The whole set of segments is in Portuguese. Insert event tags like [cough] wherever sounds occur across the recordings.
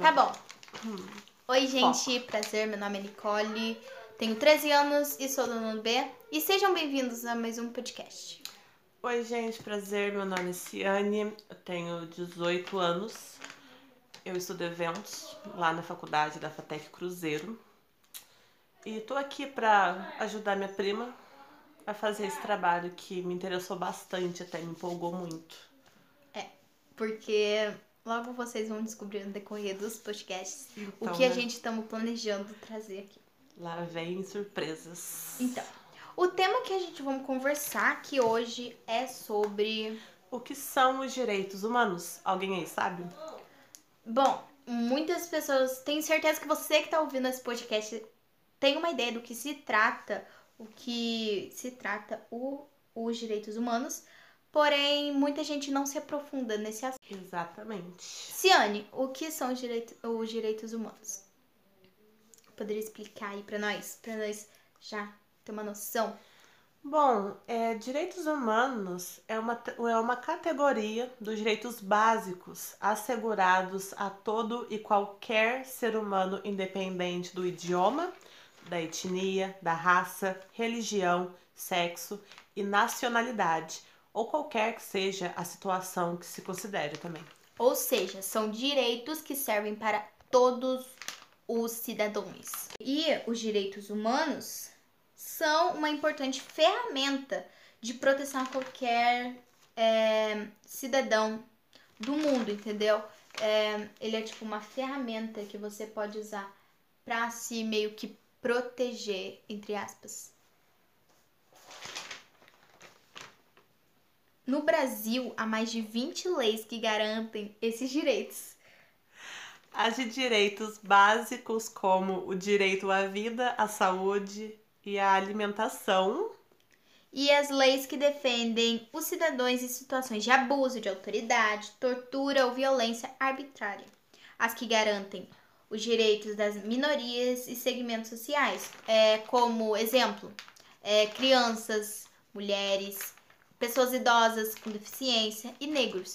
Tá bom. Oi, gente. Prazer. Meu nome é Nicole. Tenho 13 anos e sou do B. E sejam bem-vindos a mais um podcast. Oi, gente, prazer. Meu nome é Ciane, eu tenho 18 anos. Eu estudo eventos lá na faculdade da FATEC Cruzeiro. E tô aqui para ajudar minha prima a fazer esse trabalho que me interessou bastante, até me empolgou muito. É, porque logo vocês vão descobrir no decorrer dos podcasts Então, o que a né? gente estamos planejando trazer aqui. Lá vem surpresas. Então, o tema que a gente vamos conversar aqui hoje é sobre. O que são os direitos humanos? Alguém aí sabe? Bom, muitas pessoas. Tenho certeza que você que tá ouvindo esse podcast tem uma ideia do que se trata, o que se trata o, os direitos humanos. Porém, muita gente não se aprofunda nesse assunto. Exatamente. Ciane, o que são os, direito, os direitos humanos? Poderia explicar aí pra nós? Pra nós já ter uma noção? Bom, é, direitos humanos é uma, é uma categoria dos direitos básicos assegurados a todo e qualquer ser humano, independente do idioma, da etnia, da raça, religião, sexo e nacionalidade, ou qualquer que seja a situação que se considere também. Ou seja, são direitos que servem para todos os cidadãos. E os direitos humanos são uma importante ferramenta de proteção a qualquer é, cidadão do mundo, entendeu? É, ele é tipo uma ferramenta que você pode usar para se meio que proteger, entre aspas. No Brasil, há mais de 20 leis que garantem esses direitos. As de direitos básicos, como o direito à vida, à saúde e à alimentação, E as leis que defendem os cidadãos em situações de abuso de autoridade, tortura ou violência arbitrária. As que garantem os direitos das minorias e segmentos sociais, é, como exemplo, é, crianças, mulheres, pessoas idosas com deficiência e negros.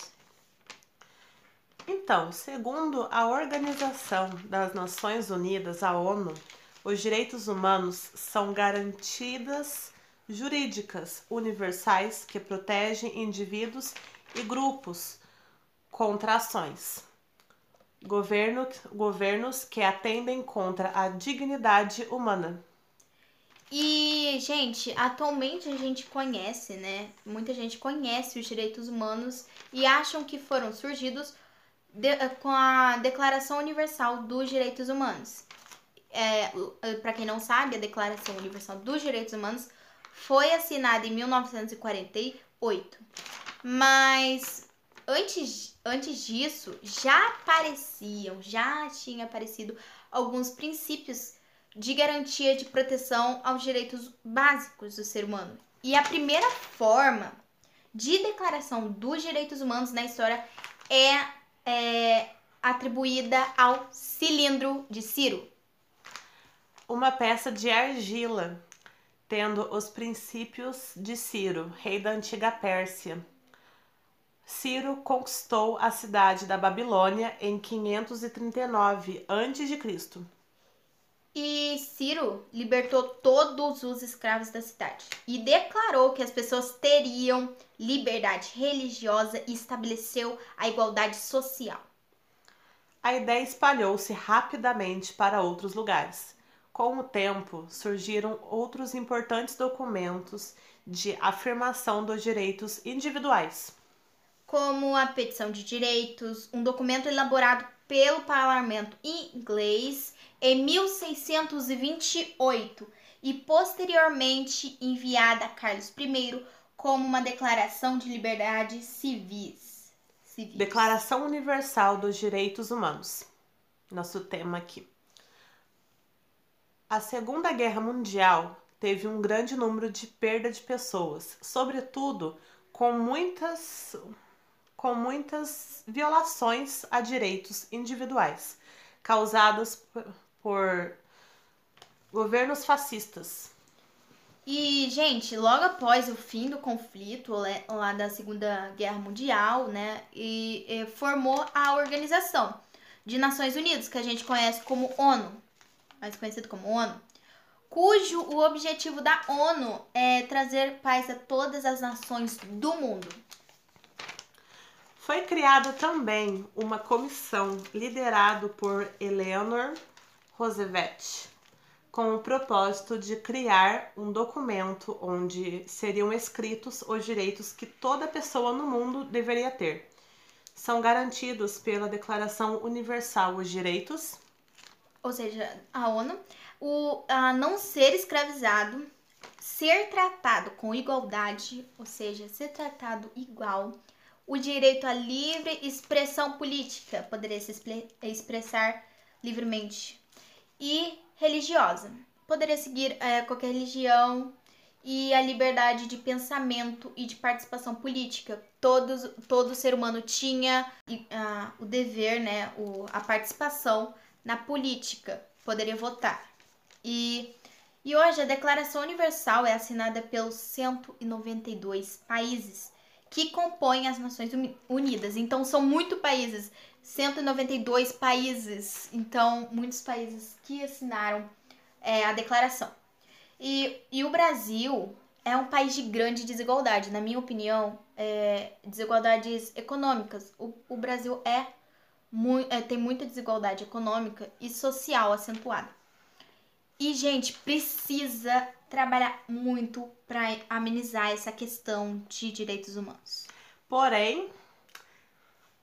Então, segundo a Organização das Nações Unidas, a ONU, os direitos humanos são garantidas jurídicas universais que protegem indivíduos e grupos contra ações. Governo, governos que atendem contra a dignidade humana. E, gente, atualmente a gente conhece, né? Muita gente conhece os direitos humanos e acham que foram surgidos de- com a Declaração Universal dos Direitos Humanos. É, para quem não sabe, a Declaração Universal dos Direitos Humanos foi assinada em 1948. Mas antes, antes disso, já apareciam, já tinha aparecido alguns princípios de garantia de proteção aos direitos básicos do ser humano. E a primeira forma de declaração dos direitos humanos na história é, é atribuída ao cilindro de Ciro. Uma peça de argila, tendo os princípios de Ciro, rei da antiga Pérsia. Ciro conquistou a cidade da Babilônia em 539 a.C. E Ciro libertou todos os escravos da cidade e declarou que as pessoas teriam liberdade religiosa e estabeleceu a igualdade social. A ideia espalhou-se rapidamente para outros lugares. Com o tempo, surgiram outros importantes documentos de afirmação dos direitos individuais. como a Petição de Direitos, um documento elaborado pelo parlamento inglês em 1628 e posteriormente enviada a Carlos I como uma declaração de liberdades civis. civis. Declaração Universal dos Direitos Humanos. Nosso tema aqui. A Segunda Guerra Mundial teve um grande número de perda de pessoas, sobretudo com muitas com muitas violações a direitos individuais, causadas por, governos fascistas. E, gente, logo após o fim do conflito lá da Segunda Guerra Mundial, né, e, e formou a organização de Nações Unidas, que a gente conhece como ONU, mais conhecido como ONU, cujo o objetivo da ONU é trazer paz a todas as nações do mundo. Foi criada também uma comissão liderada por Eleanor Roosevelt, com o propósito de criar um documento onde seriam escritos os direitos que toda pessoa no mundo deveria ter. São garantidos pela Declaração Universal os direitos, ou seja, a ONU, o a não ser escravizado, ser tratado com igualdade, ou seja, ser tratado igual, o direito à livre expressão política, poderia se expressar livremente, e religiosa, poderia seguir é, qualquer religião, e a liberdade de pensamento e de participação política. Todos, todo ser humano tinha uh, o dever, né, o, a participação na política, poderia votar. E, e hoje a Declaração Universal é assinada pelos 192 países que compõem as Nações Unidas. Então são muitos países, 192 países. Então, muitos países que assinaram é, a declaração. E, e o Brasil é um país de grande desigualdade. Na minha opinião, é, desigualdades econômicas. O, o Brasil é, é tem muita desigualdade econômica e social acentuada. E, gente, precisa trabalhar muito para amenizar essa questão de direitos humanos. Porém,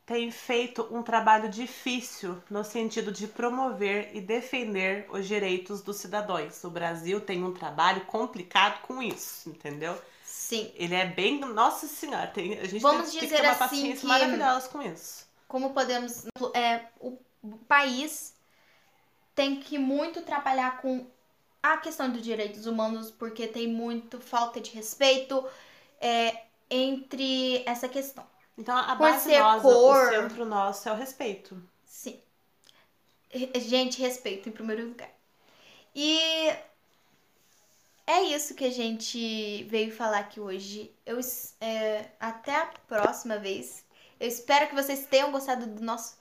tem feito um trabalho difícil no sentido de promover e defender os direitos dos cidadãos. O Brasil tem um trabalho complicado com isso, entendeu? Sim. Ele é bem. Nossa Senhora, tem, a gente Vamos tem, dizer tem que ter uma assim paciência que- maravilhosa com isso. Como podemos. É, o país tem que muito trabalhar com a questão dos direitos humanos, porque tem muito falta de respeito é, entre essa questão. Então a base nossa, cor- o centro nosso é o respeito. Sim. Gente, respeito em primeiro lugar. E é isso que a gente veio falar aqui hoje. Eu, é, até a próxima vez. Eu espero que vocês tenham gostado do nosso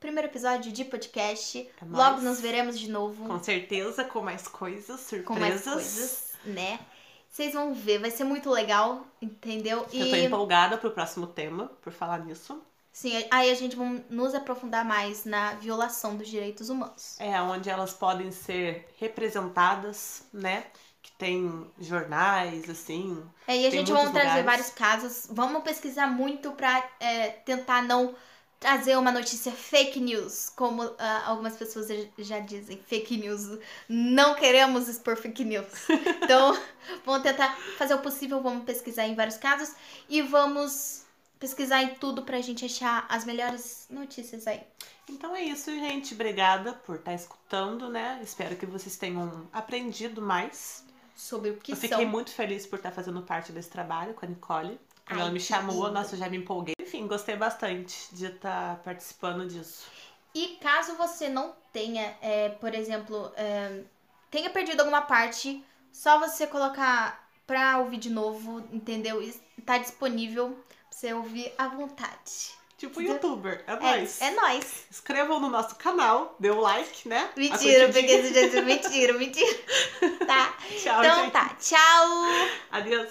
primeiro episódio de podcast. É Logo nos veremos de novo Com certeza, com mais coisas, surpresas. com mais coisas, né? Vocês vão ver, vai ser muito legal, entendeu? Eu tô empolgada pro próximo tema, por falar nisso. sim, aí a gente vai nos aprofundar mais na violação dos direitos humanos. É onde elas podem ser representadas, né? Que tem jornais, assim. É, e a gente vai trazer vários casos. Vamos pesquisar muito pra é, tentar não trazer uma notícia fake news, como ah, algumas pessoas já- dizem, fake news. Não queremos expor fake news. [laughs] Então, vamos tentar fazer o possível, vamos pesquisar em vários casos e vamos pesquisar em tudo pra gente achar as melhores notícias aí. Então é isso, gente. Obrigada por estar escutando, né? Espero que vocês tenham aprendido mais. Sobre o que eu são. fiquei muito feliz por estar fazendo parte desse trabalho com a Nicole. Quando Ai, ela me chamou, lindo. nossa, eu já me empolguei. Enfim, gostei bastante de estar participando disso. E caso você não tenha, é, por exemplo, é, tenha perdido alguma parte, só você colocar pra ouvir de novo, entendeu? E tá disponível pra você ouvir à vontade. Tipo Entendeu? youtuber, é, É, nóis. é nóis. Inscrevam no nosso canal, dê o like, né? Mentira, eu peguei esse jeito. Mentira, mentira. [laughs] Tá. Tchau, Então gente. tá. Tchau. Adeus.